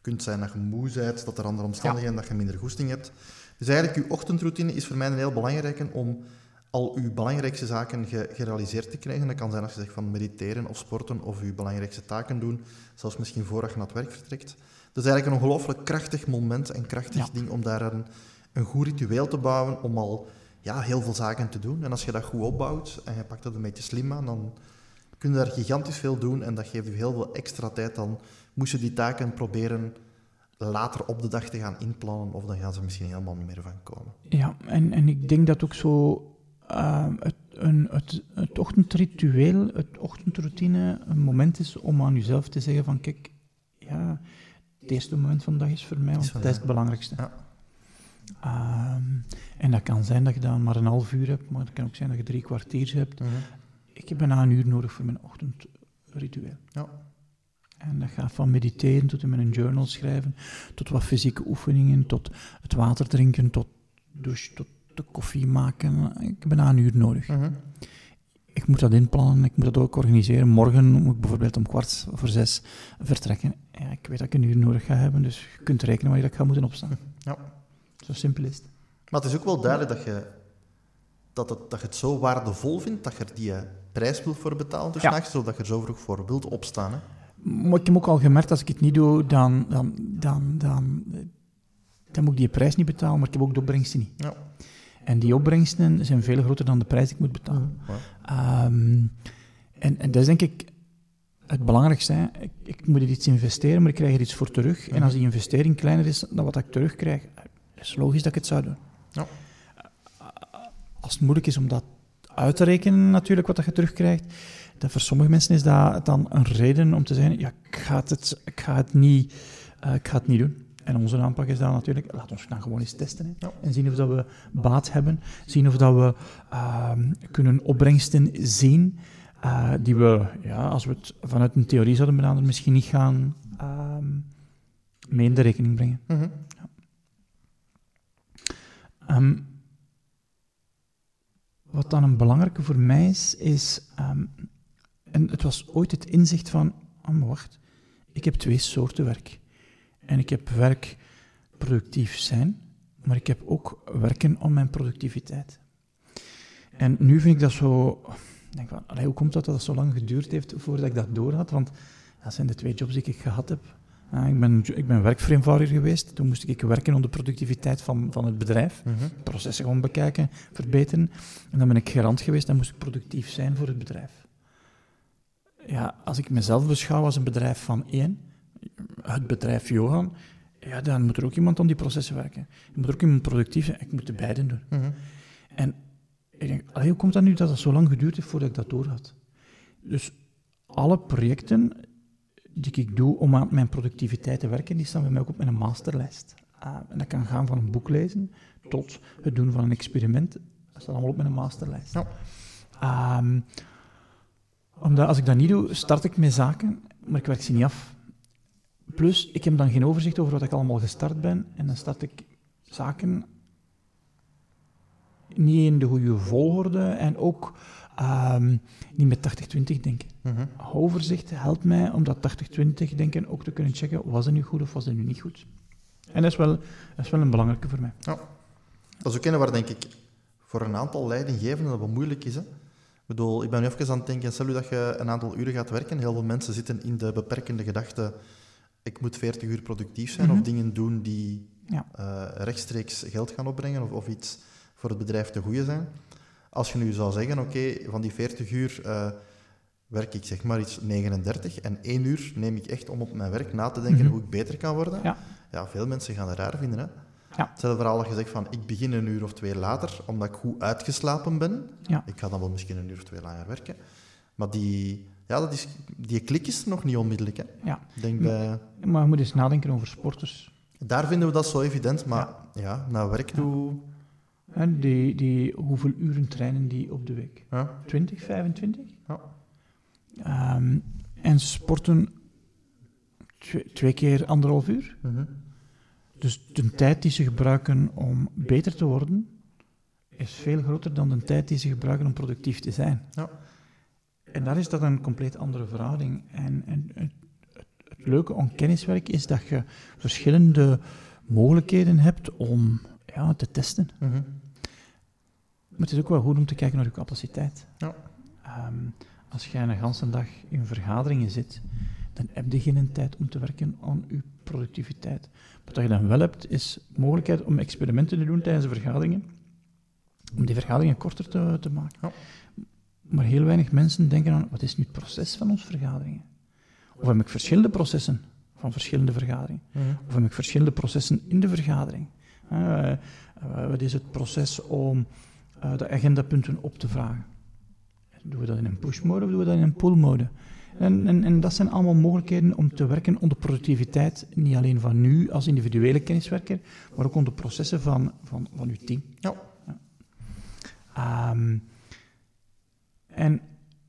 kunt het zijn dat je moe bent, dat er andere omstandigheden, dat je minder goesting hebt. Dus eigenlijk, je ochtendroutine is voor mij een heel belangrijke om al je belangrijkste zaken ge- gerealiseerd te krijgen. Dat kan zijn als je zegt van mediteren of sporten of je belangrijkste taken doen, zelfs misschien voordat je naar het werk vertrekt. Dat is eigenlijk een ongelooflijk krachtig moment en krachtig Ja. ding om daar een, een goed ritueel te bouwen om al ja, heel veel zaken te doen. En als je dat goed opbouwt en je pakt dat een beetje slim aan, dan kun je daar gigantisch veel doen en dat geeft je heel veel extra tijd. Dan moest je die taken proberen later op de dag te gaan inplannen of dan gaan ze misschien helemaal niet meer van komen. Ja, en, en ik denk dat ook zo ehm, het, een, het, het ochtendritueel, het ochtendroutine, een moment is om aan jezelf te zeggen van kijk, ja, het eerste moment van de dag is voor mij, want dat is het belangrijkste. Ja. Ehm, en dat kan zijn dat je dan maar een half uur hebt, maar het kan ook zijn dat je drie kwartier hebt. Ik heb bijna een uur nodig voor mijn ochtendritueel. Ja. En dat gaat van mediteren tot in mijn journal schrijven, tot wat fysieke oefeningen, tot het water drinken, tot douche, tot de koffie maken. Ik heb bijna een uur nodig. Mhm. Ik moet dat inplannen, ik moet dat ook organiseren. Morgen moet ik bijvoorbeeld om kwart voor zes vertrekken. Ja, ik weet dat ik een uur nodig ga hebben, dus je kunt rekenen wanneer ik ga moeten opstaan. Ja. Zo simpel is het. Maar het is ook wel duidelijk dat je, dat, het, dat je het zo waardevol vindt dat je er die eh, prijs wil voor betalen, dus Ja. nachts, zodat je er zo vroeg voor wilt opstaan. Hè? Maar ik heb ook al gemerkt, als ik het niet doe, dan, dan, dan, dan, dan moet ik die prijs niet betalen, maar ik heb ook de opbrengsten niet. Ja. En die opbrengsten zijn veel groter dan de prijs die ik moet betalen. Ja. Ehm, en, en dat is denk ik het belangrijkste. hè. Ik, ik moet er iets investeren, maar ik krijg er iets voor terug. En als die investering kleiner is dan wat ik terugkrijg, is logisch dat ik het zou doen. Ja. Als het moeilijk is om dat uit te rekenen, natuurlijk, wat dat je terugkrijgt, dan voor sommige mensen is dat dan een reden om te zeggen, ja, ik ga het, ik ga het, niet, eh, ik ga het niet doen. En onze aanpak is dan natuurlijk, laat ons dan gewoon eens testen. Hè. Ja. En zien of dat we baat hebben. Zien of dat we ehm, kunnen opbrengsten zien eh, die we, ja, als we het vanuit een theorie zouden benaderen, misschien niet gaan ehm, mee in de rekening brengen. Mhm. Ehm, wat dan een belangrijke voor mij is, is... ehm, en het was ooit het inzicht van... Oh, wacht. Ik heb twee soorten werk. En ik heb werk productief zijn, maar ik heb ook werken om mijn productiviteit. En nu vind ik dat zo... Denk van, hoe komt dat dat zo lang geduurd heeft voordat ik dat door had? Want dat zijn de twee jobs die ik gehad heb. Ja, ik, ben, ik ben werkvereenvoudiger geweest. Toen moest ik werken om de productiviteit van, van het bedrijf. Mhm. Processen gewoon bekijken, verbeteren. En dan ben ik gerand geweest en moest ik productief zijn voor het bedrijf. Ja, als ik mezelf beschouw als een bedrijf van één, het bedrijf Johan, ja, dan moet er ook iemand aan die processen werken. Er moet er ook iemand productief zijn. Ik moet de beiden doen. Mhm. En ik denk, allee, hoe komt dat nu dat het zo lang geduurd heeft voordat ik dat door had? Dus alle projecten die ik doe om aan mijn productiviteit te werken, die staan bij mij ook op mijn masterlijst. Ah, en dat kan gaan van een boek lezen tot het doen van een experiment. Dat staat allemaal op mijn masterlijst. Ja. Ehm, Omdat als ik dat niet doe, start ik met zaken, maar ik werk ze niet af. Plus, ik heb dan geen overzicht over wat ik allemaal gestart ben. En dan start ik zaken niet in de goede volgorde en ook ehm, niet met 80-20 denken. Mhm. Overzicht helpt mij om dat 80-20 denken ook te kunnen checken. Was het nu goed of was het nu niet goed? En dat is wel, dat is wel een belangrijke voor mij. Ja. Dat is ook een waar, denk ik, voor een aantal leidinggevenden dat wat moeilijk is. Hè? Ik bedoel, ik ben nu even aan het denken, stel je dat je een aantal uren gaat werken. Heel veel mensen zitten in de beperkende gedachte, ik moet 40 uur productief zijn Mhm. of dingen doen die Ja. eh, rechtstreeks geld gaan opbrengen of, of iets voor het bedrijf te goede zijn. Als je nu zou zeggen, oké, van die 40 uur eh, werk ik zeg maar iets 39 en 1 uur neem ik echt om op mijn werk na te denken Mhm. hoe ik beter kan worden. Ja. ja, veel mensen gaan het raar vinden. Hè? Ja. Hetzelfde verhaal dat je zegt van, ik begin een uur of twee later, omdat ik goed uitgeslapen ben. Ja. Ik ga dan wel misschien een uur of twee langer werken. Maar die, ja, dat is, die klik is er nog niet onmiddellijk. Hè. Ja. Denk bij, Maar je moet eens nadenken over sporters. daar vinden we dat zo evident, maar ja, naar werk toe... Die, die, hoeveel uren trainen die op de week? Ja, 20, 25? Ja. Ehm, en ze sporten twee, twee keer anderhalf uur. mhm. Dus de tijd die ze gebruiken om beter te worden, is veel groter dan de tijd die ze gebruiken om productief te zijn. Ja. En daar is dat een compleet andere verhouding. En, en het, het, het leuke aan kenniswerk is dat je verschillende mogelijkheden hebt om ja, te testen. Mhm. Maar het is ook wel goed om te kijken naar je capaciteit. Ja. Ehm, als jij een ganse dag in vergaderingen zit, dan heb je geen tijd om te werken aan je productiviteit. Wat je dan wel hebt, is mogelijkheid om experimenten te doen tijdens de vergaderingen, om die vergaderingen korter te, te maken. Ja. Maar heel weinig mensen denken aan, wat is nu het proces van onze vergaderingen? Of heb ik verschillende processen van verschillende vergaderingen? Mhm. Of heb ik verschillende processen in de vergadering? Eh, eh, wat is het proces om eh, de agendapunten op te vragen? Doen we dat in een push-mode of doen we dat in een pull-mode? En, en, en dat zijn allemaal mogelijkheden om te werken onder productiviteit, niet alleen van nu als individuele kenniswerker, maar ook onder processen van, van, van uw team. Ja. Ehm, en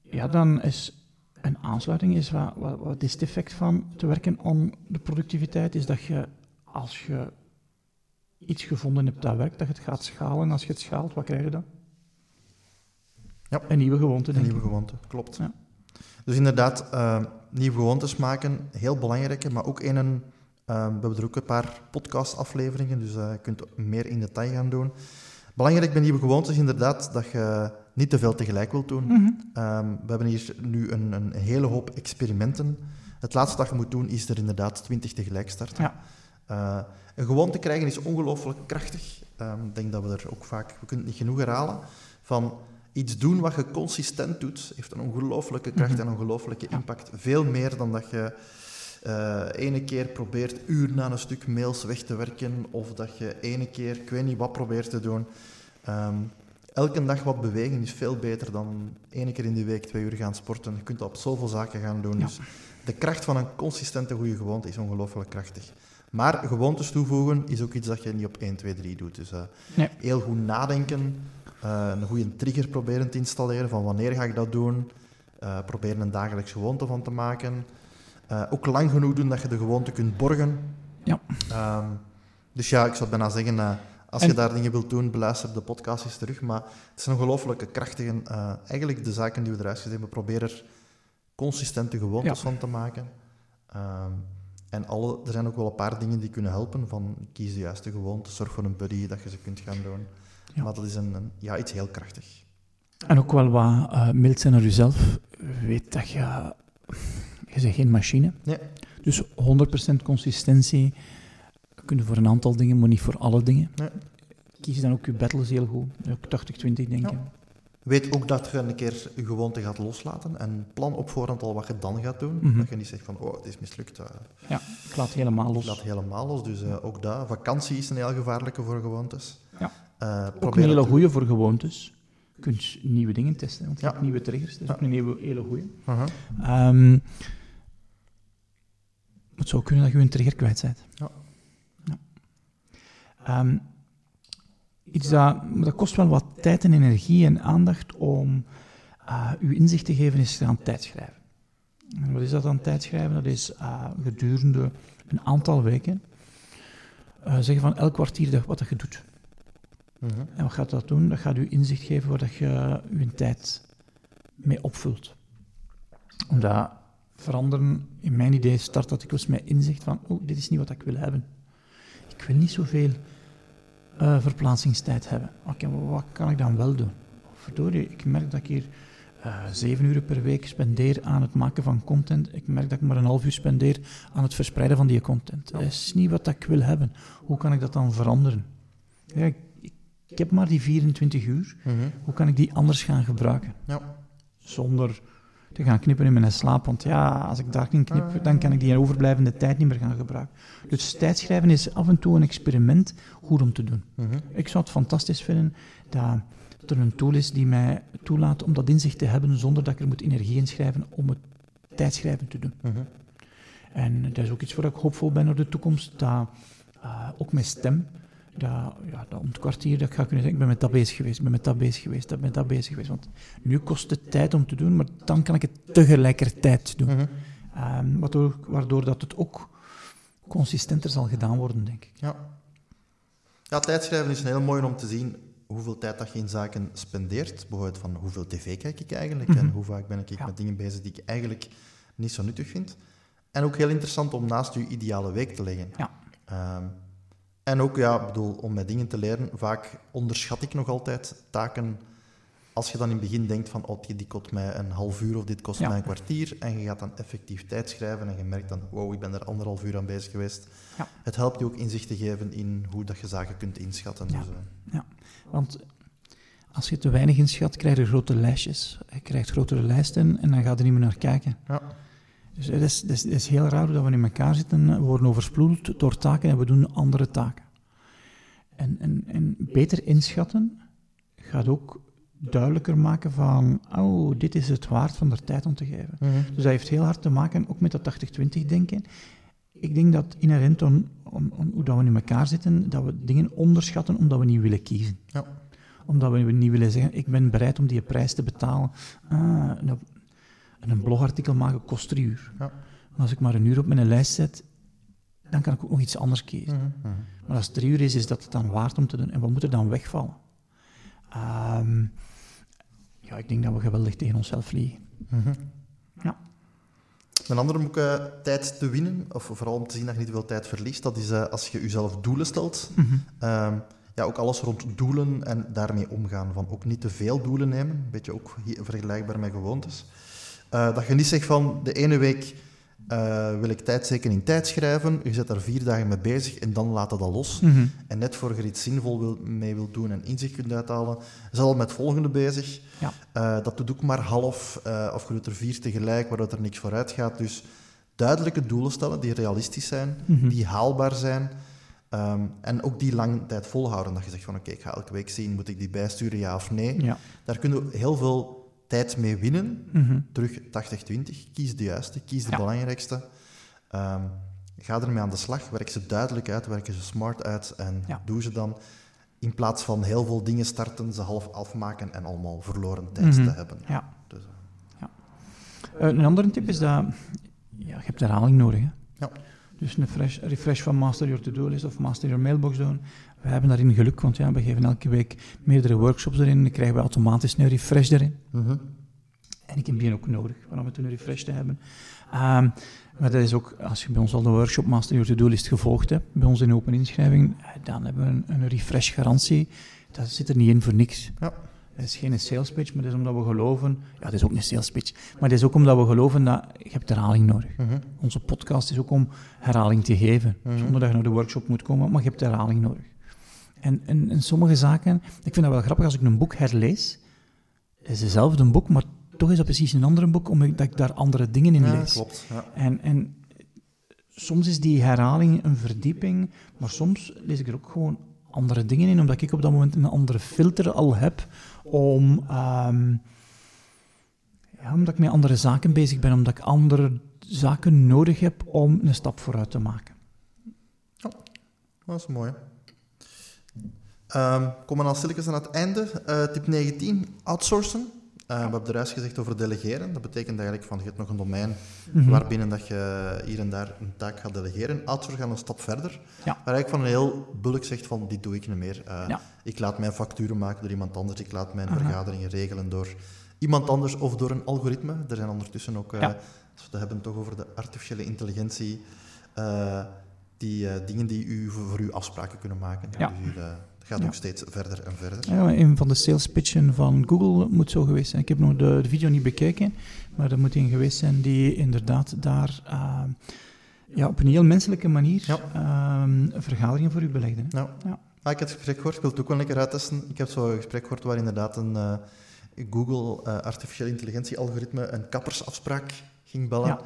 ja, dan is een aansluiting is wat, wat, wat is het effect van te werken aan de productiviteit? Is dat je als je iets gevonden hebt dat werkt, dat je het gaat schalen. Als je het schaalt, wat krijg je dan? Ja. Een nieuwe gewoonte, Een nieuwe gewoonte, klopt. Ja. Dus inderdaad, eh, nieuwe gewoontes maken, heel belangrijk, maar ook in een... eh, we hebben er ook een paar podcastafleveringen, dus eh, je kunt meer in detail gaan doen. Belangrijk bij nieuwe gewoontes is inderdaad dat je niet te veel tegelijk wilt doen. Mhm. Ehm, we hebben hier nu een, een hele hoop experimenten. Het laatste dat je moet doen is er inderdaad 20 tegelijk starten. Ja. Eh, een gewoonte krijgen is ongelooflijk krachtig. Ehm, Ik denk dat we er ook vaak, we kunnen het niet genoeg herhalen, van iets doen wat je consistent doet, heeft een ongelooflijke kracht Mhm. en een ongelooflijke impact. Veel meer dan dat je eh ene keer probeert uur na een stuk mails weg te werken, of dat je ene keer, ik weet niet wat, probeert te doen. Ehm, elke dag wat bewegen is veel beter dan ene keer in de week twee uur gaan sporten. Je kunt dat op zoveel zaken gaan doen. Ja. Dus de kracht van een consistente goede gewoonte is ongelooflijk krachtig. Maar gewoontes toevoegen is ook iets dat je niet op 1, 2, 3 doet. Dus eh, Nee. heel goed nadenken, eh, een goede trigger proberen te installeren van wanneer ga ik dat doen. Eh proberen een dagelijks gewoonte van te maken. Ook lang genoeg doen dat je de gewoonte kunt borgen. Ja. Ehm, dus ja, ik zou bijna zeggen, als En- je daar dingen wilt doen, beluister de podcast eens terug. Maar het zijn ongelooflijke krachtige, eigenlijk de zaken die we eruit gezien hebben, probeer er consistente gewoontes Ja. van te maken. Ehm, en alle, er zijn ook wel een paar dingen die kunnen helpen, van kies de juiste gewoonte, zorg voor een buddy dat je ze kunt gaan doen. Ja. Maar dat is een, een- ja, iets heel krachtig. En ook wel wat eh, mild zijn naar jezelf. Weet dat je... Je bent geen machine. Nee. Dus 100% consistentie kun je voor een aantal dingen, maar niet voor alle dingen. Nee. Kies dan ook je battles heel goed. Ook 80-20 denken. Weet ook dat je een keer je gewoonte gaat loslaten en plan op voorhand al wat je dan gaat doen. Mhm. Dat je niet zegt van, oh, het is mislukt. eh, Ja, ik laat helemaal ik los. laat helemaal los. Dus eh, ook dat. Vakantie is een heel gevaarlijke voor gewoontes. Ja. Eh, Ook een hele goede voor gewoontes. Je kunt nieuwe dingen testen, want je Ja. hebt nieuwe triggers. Dat is Ja. ook een hele, hele goede. Ehm, het zou kunnen dat je een trigger kwijt bent. Ja. Ja. Ehm, iets dat, dat kost wel wat tijd en energie en aandacht om uh, uw inzicht te geven is gaan tijdschrijven. En wat is dat dan tijdschrijven? Dat is uh, gedurende een aantal weken uh, zeggen van elk kwartier wat dat je doet. Mm -hmm. En wat gaat dat doen? Dat gaat u inzicht geven waar dat je uw tijd mee opvult. Omdat veranderen, in mijn idee, start dat ik eens met inzicht van, oh, dit is niet wat ik wil hebben. Ik wil niet zoveel uh, verplaatsingstijd hebben. Oké, okay, wat kan ik dan wel doen? Verdorie, ik merk dat ik hier uh, zeven uur per week spendeer aan het maken van content. Ik merk dat ik maar een half uur spendeer aan het verspreiden van die content. Dat is niet wat ik wil hebben. Hoe kan ik dat dan veranderen? Ja, ik, ik heb maar die 24 uur. Mm -hmm. Hoe kan ik die anders gaan gebruiken? Ja. Zonder te gaan knippen in mijn slaap. Want ja, als ik daarin knip, dan kan ik die overblijvende tijd niet meer gaan gebruiken. Dus tijdschrijven is af en toe een experiment goed om te doen. -hmm. Ik zou het fantastisch vinden dat, er een tool is die mij toelaat om dat inzicht te hebben zonder dat ik er moet energie in schrijven om het tijdschrijven te doen. -hmm. En dat is ook iets waar ik hoopvol ben naar de toekomst, dat uh, ook mijn stem, dat, ja, dat om het kwartier dat ik ga kunnen zeggen, ik ben met dat bezig geweest, ik ben met dat bezig geweest, ik ben met dat bezig geweest. Want nu kost het tijd om te doen, maar dan kan ik het tegelijkertijd doen. Mm -hmm. um, waardoor, waardoor dat het ook consistenter zal gedaan worden, denk ik. Ja. ja, tijdschrijven is een heel mooi om te zien hoeveel tijd dat je in zaken spendeert. Bijvoorbeeld van hoeveel tv kijk ik eigenlijk mm -hmm. en hoe vaak ben ik ja. met dingen bezig die ik eigenlijk niet zo nuttig vind. En ook heel interessant om naast je ideale week te leggen. Ja. Um, en ook, ja, bedoel, om met dingen te leren, vaak onderschat ik nog altijd taken. Als je dan in het begin denkt van, oh, die kost mij een half uur of dit kost Ja. mij een kwartier, en je gaat dan effectief tijd schrijven en je merkt dan, wow, ik ben er anderhalf uur aan bezig geweest. Ja. Het helpt je ook inzicht te geven in hoe dat je zaken kunt inschatten. Ja. Dus, Ja, want als je te weinig inschat, krijg je grote lijstjes. Je krijgt grotere lijsten en dan ga je er niet meer naar kijken. ja. Dus het is, het is, het is heel raar dat we in elkaar zitten, we worden overspoeld door taken en we doen andere taken. En, en, en beter inschatten gaat ook duidelijker maken van, oh, dit is het waard van er tijd om te geven. Mhm. Dus dat heeft heel hard te maken ook met dat 80-20 denken. Ik denk dat inherent hoe dat we in elkaar zitten, dat we dingen onderschatten omdat we niet willen kiezen. Ja. Omdat we niet willen zeggen, ik ben bereid om die prijs te betalen. Ah, een, een blogartikel maken kost drie uur. Ja. Maar als ik maar een uur op mijn lijst zet, dan kan ik ook nog iets anders kiezen. Mhm, mhm. Maar als het drie uur is, is dat het dan waard om te doen. En wat moet er dan wegvallen? Ehm, ja, ik denk dat we geweldig tegen onszelf liegen. Mhm. Ja. Een andere om ook eh, tijd te winnen, of vooral om te zien dat je niet veel tijd verliest, dat is eh, als je jezelf doelen stelt. Mhm. Ehm, ja, ook alles rond doelen en daarmee omgaan. Van ook niet te veel doelen nemen, een beetje ook vergelijkbaar met gewoontes. Eh, dat je niet zegt van de ene week eh, wil ik tijd zeker in tijd schrijven, je zet daar vier dagen mee bezig en dan laat dat al los. Mhm. En net voor je er iets zinvol wil, mee wil doen en inzicht kunt uithalen, is al met volgende bezig. Ja. Eh, dat doet ook maar half, of je doet er vier tegelijk, waardoor er niks vooruit gaat. Dus duidelijke doelen stellen die realistisch zijn, Mhm. die haalbaar zijn. ehm, en ook die lang tijd volhouden. Dat je zegt van oké, ik ga elke week zien, moet ik die bijsturen, ja of nee. Ja. Daar kun je heel veel tijd mee winnen. Mhm. Terug 80-20. Kies de juiste, kies de Ja. belangrijkste. Ehm, ga ermee aan de slag. Werk ze duidelijk uit, werk ze smart uit en Ja. doe ze dan. In plaats van heel veel dingen starten, ze half afmaken en allemaal verloren tijd Mhm. te hebben. Ja. Dus, eh, Eh, een andere tip is dat ja, je hebt herhaling nodig. Hè? Ja. Dus een fresh, refresh van Master Your To-Do List of Master Your Mailbox doen. We hebben daarin geluk, want ja, we geven elke week meerdere workshops erin. Dan krijgen we automatisch een refresh erin. mhm. En ik heb die ook nodig, om toe een refresh te hebben. Ehm, maar dat is ook, als je bij ons al de workshop Master Your To-Do List gevolgd hebt, bij ons in open inschrijving, eh, dan hebben we een, een refresh garantie. Dat zit er niet in voor niks. Ja. Het is geen sales pitch, maar dat is omdat we geloven... Ja, het is ook een sales pitch. Maar het is ook omdat we geloven dat je hebt herhaling nodig. Mhm. Onze podcast is ook om herhaling te geven. Mhm. Zonder dat je naar de workshop moet komen, maar je hebt herhaling nodig. En, en, en sommige zaken... Ik vind dat wel grappig als ik een boek herlees. Het is hetzelfde boek, maar toch is dat precies een ander boek, omdat ik daar andere dingen in Ja, lees. klopt. Ja. En, en soms is die herhaling een verdieping, maar soms lees ik er ook gewoon andere dingen in, omdat ik op dat moment een andere filter al heb om... ehm, ja, omdat ik met andere zaken bezig ben, omdat ik andere zaken nodig heb om een stap vooruit te maken. Dat is mooi. Ehm komen dan stilletjes aan het einde. Eh, tip 19, outsourcen. we hebben er juist gezegd over delegeren. Dat betekent eigenlijk van je hebt nog een domein Mhm. waarbinnen dat je hier en daar een taak gaat delegeren. Outsource gaat een stap verder. Ja. Waar eigenlijk van een heel bulk zegt van dit doe ik niet meer. Eh, Ja. Ik laat mijn facturen maken door iemand anders. Ik laat mijn Aha. vergaderingen regelen door iemand anders of door een algoritme. Er zijn ondertussen ook, eh, Ja. als we het hebben toch over de artificiële intelligentie, eh, die eh, dingen die u voor, voor u afspraken kunnen maken. Ja. Dus u, eh, het gaat Ja. ook steeds verder en verder. Ja, een van de sales pitchen van Google moet zo geweest zijn. Ik heb nog de, de video niet bekeken, maar er moet een geweest zijn die inderdaad daar ehm, ja, op een heel menselijke manier Ja. ehm, vergaderingen voor u belegde. hè. Nou, Ja. ah, ik heb het gesprek gehoord, ik wil het ook wel lekker uittesten. Ik heb zo een gesprek gehoord waar inderdaad een eh, Google eh, artificiële intelligentie algoritme een kappersafspraak ging bellen.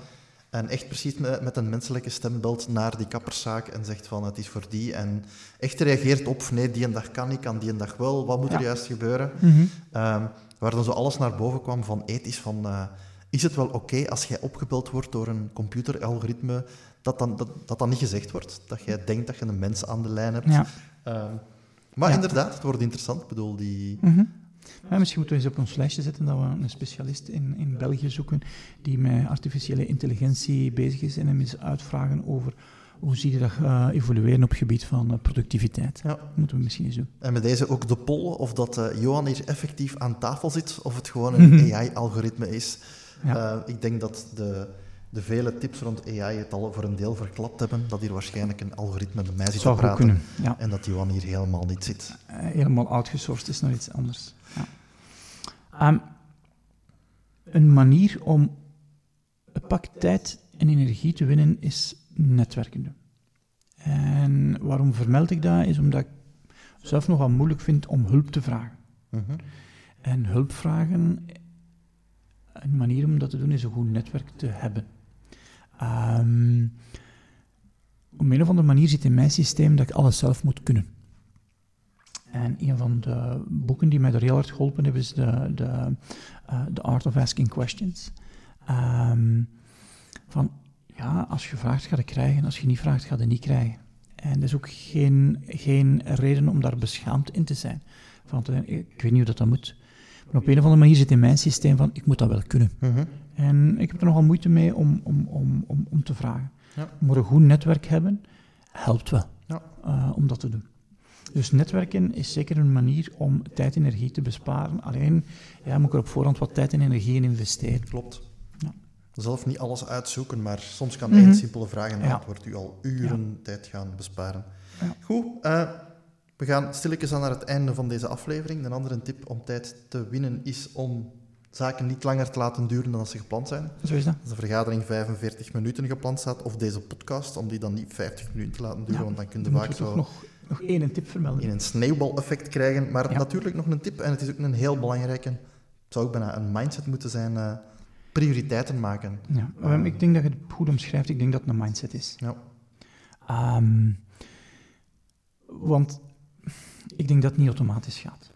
En echt precies met, een menselijke stem belt naar die kapperszaak en zegt van het is voor die. En echt reageert op nee, die een dag kan ik, kan die een dag wel. Wat moet er Ja. juist gebeuren? Mhm. Ehm, waar dan zo alles naar boven kwam van ethisch van... eh, is het wel oké als jij opgebeld wordt door een computeralgoritme dat dan, dat, dat dan niet gezegd wordt? Dat jij denkt dat je een mens aan de lijn hebt? Ja. Ehm, maar Ja. inderdaad, het wordt interessant. Ik bedoel, die... Mhm. Ja, misschien moeten we eens op ons lijstje zetten dat we een specialist in, in België zoeken die met artificiële intelligentie bezig is en hem eens uitvragen over hoe zie je dat eh, evolueren op het gebied van eh, productiviteit. Ja. Dat moeten we misschien eens doen. En met deze ook de poll of dat eh, Johan hier effectief aan tafel zit of het gewoon [laughs] een. AI-algoritme is. Ja. Eh, ik denk dat de, de vele tips rond AI het al voor een deel verklapt hebben. Dat hier waarschijnlijk een algoritme bij mij zit te Zou goed praten. kunnen. Ja. En dat Johan hier helemaal niet zit. Eh, helemaal outgesourced is naar iets anders. Ja. Ehm, een manier om een pak tijd en energie te winnen is netwerken doen. En waarom vermeld ik dat? Is omdat ik zelf nogal moeilijk vind om hulp te vragen. Mhm. En hulp vragen, een manier om dat te doen is een goed netwerk te hebben. Ehm, op een of andere manier zit in mijn systeem dat ik alles zelf moet kunnen. En een van de boeken die mij er heel hard geholpen hebben is de, de, eh, The Art of Asking Questions. Ehm, van, ja, als je vraagt, ga je krijgen. Als je niet vraagt, ga je niet krijgen. En er is ook geen, geen reden om daar beschaamd in te zijn. Van, ik weet niet hoe dat, dat moet. Maar op een of andere manier zit in mijn systeem van, ik moet dat wel kunnen. Mhm. En ik heb er nogal moeite mee om, om, om, om, om te vragen. Ja. Maar een goed netwerk hebben, helpt wel Ja. eh, om dat te doen. Dus netwerken is zeker een manier om tijd en energie te besparen. Alleen ja, moet ik er op voorhand wat tijd en energie in investeren. Klopt. Ja. Zelf niet alles uitzoeken, maar soms kan Mhm. één simpele vraag en antwoord u al uren tijd gaan besparen. Goed, eh, we gaan stilletjes aan naar het einde van deze aflevering. Een andere tip om tijd te winnen is om zaken niet langer te laten duren dan als ze gepland zijn. Zo is dat. Als een vergadering 45 minuten gepland staat, of deze podcast, om die dan niet 50 minuten te laten duren, Ja, want dan kun je vaak zo nog, nog één tip vermelden. in een sneeuwbaleffect krijgen. Maar Ja. natuurlijk nog een tip, en het is ook een heel belangrijke, het zou ook bijna een mindset moeten zijn, eh, prioriteiten maken. Ja, maar ik denk dat je het goed omschrijft. Ik denk dat het een mindset is. Ja. Ehm, want ik denk dat het niet automatisch gaat.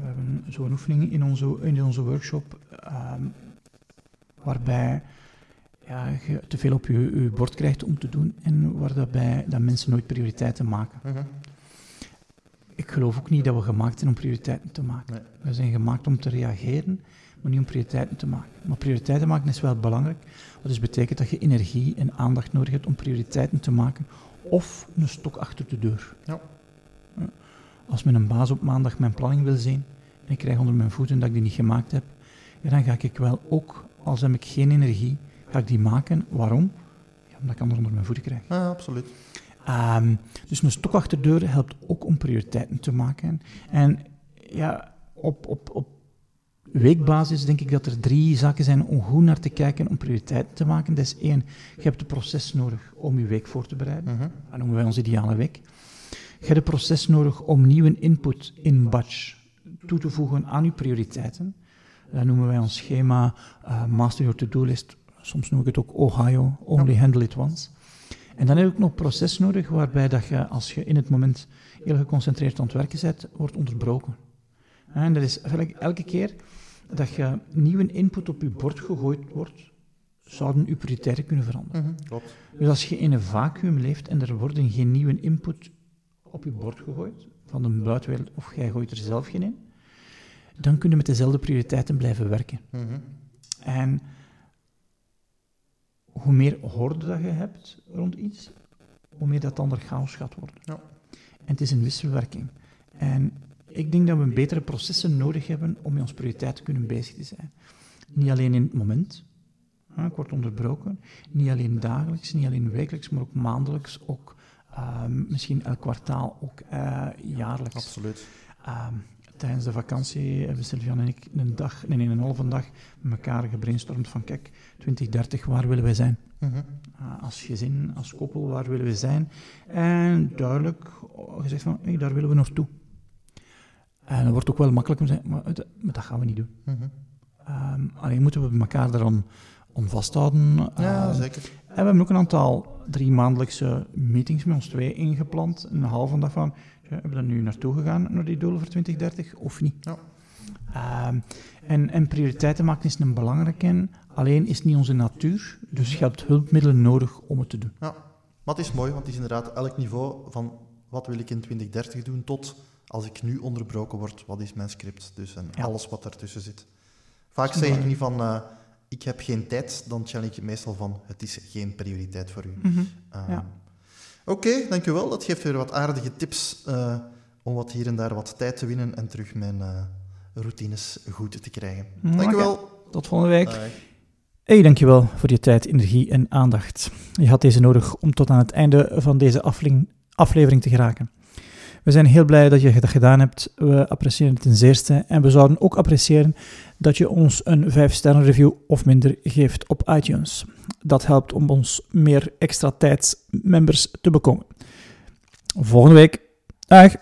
We hebben zo'n oefening in onze, in onze workshop ehm, waarbij ja, je te veel op je, je bord krijgt om te doen en waarbij dat mensen nooit prioriteiten maken. Mhm. Ik geloof ook niet dat we gemaakt zijn om prioriteiten te maken. Nee. We zijn gemaakt om te reageren, maar niet om prioriteiten te maken. Maar prioriteiten maken is wel belangrijk. Wat dus betekent dat je energie en aandacht nodig hebt om prioriteiten te maken. Of een stok achter de deur. Ja. Als mijn baas op maandag mijn planning wil zien en ik krijg onder mijn voeten dat ik die niet gemaakt heb, ja, dan ga ik wel ook, als heb ik geen energie, ga ik die maken. Waarom? Ja, omdat ik anderen onder mijn voeten krijg. Ja, absoluut. Ehm, dus een stok achter de deur helpt ook om prioriteiten te maken. En ja, op, op, op weekbasis denk ik dat er drie zaken zijn om goed naar te kijken om prioriteiten te maken. Dat is één, je hebt het proces nodig om je week voor te bereiden. Mhm. Dat noemen wij onze ideale week. Je hebt het proces nodig om nieuwe input in batch toe te voegen aan je prioriteiten. Dat noemen wij ons schema eh, Master Your To-Do List. Soms noem ik het ook Ohio, Only Handle It Once. En dan heb je ook nog proces nodig waarbij dat je, als je in het moment heel geconcentreerd aan het werken bent, wordt onderbroken. En dat is eigenlijk elke keer dat je nieuwe input op je bord gegooid wordt, zouden je prioriteiten kunnen veranderen. Mhm. Klopt. Dus als je in een vacuüm leeft en er worden geen nieuwe input op je bord gegooid, van de buitenwereld, of jij gooit er zelf geen in, dan kun je met dezelfde prioriteiten blijven werken. Mhm. En hoe meer horde dat je hebt rond iets, hoe meer dat ander chaos gaat worden. Ja. En het is een wisselwerking. En ik denk dat we betere processen nodig hebben om met onze prioriteit te kunnen bezig te zijn. Niet alleen in het moment, ik word onderbroken, niet alleen dagelijks, niet alleen wekelijks, maar ook maandelijks, ook ehm, misschien elk kwartaal, ook eh, jaarlijks. Absoluut. Ehm, tijdens de vakantie hebben Sylvian en ik een dag, nee, een halve dag met elkaar gebrainstormd van kijk, 2030, waar willen wij zijn? Mhm. Uh, als gezin, als koppel, waar willen we zijn? En duidelijk gezegd van, hey, daar willen we naartoe. En dat wordt ook wel makkelijk om te zeggen, maar, dat gaan we niet doen. Mhm. Ehm, alleen moeten we elkaar daaraan om vasthouden. Ja, Ehm, zeker. en we hebben ook een aantal drie maandelijkse meetings met ons twee ingepland. Een halve dag van, ja, hebben we daar nu naartoe gegaan, naar die doelen voor 2030, of niet? Ja. Ehm, en, en prioriteiten maken is een belangrijke, alleen is het niet onze natuur, dus je hebt hulpmiddelen nodig om het te doen. Ja, maar het is mooi, want het is inderdaad elk niveau van wat wil ik in 2030 doen tot als ik nu onderbroken word, wat is mijn script? Dus en Ja. alles wat daartussen zit. Vaak zeg ik niet van eh, ik heb geen tijd, dan challenge ik meestal van het is geen prioriteit voor u. Mhm. Ehm, Ja. Oké, dankjewel. Dat geeft weer wat aardige tips eh, om wat hier en daar wat tijd te winnen en terug mijn eh, routines goed te krijgen. Oké. Dankjewel. Tot volgende week. Dag. Hey, dankjewel voor je tijd, energie en aandacht. Je had deze nodig om tot aan het einde van deze aflevering te geraken. We zijn heel blij dat je dat gedaan hebt. We appreciëren het ten zeerste. En we zouden ook appreciëren dat je ons een 5-sterren review of minder geeft op iTunes. Dat helpt om ons meer extra tijdsmembers te bekomen. Volgende week. Dag!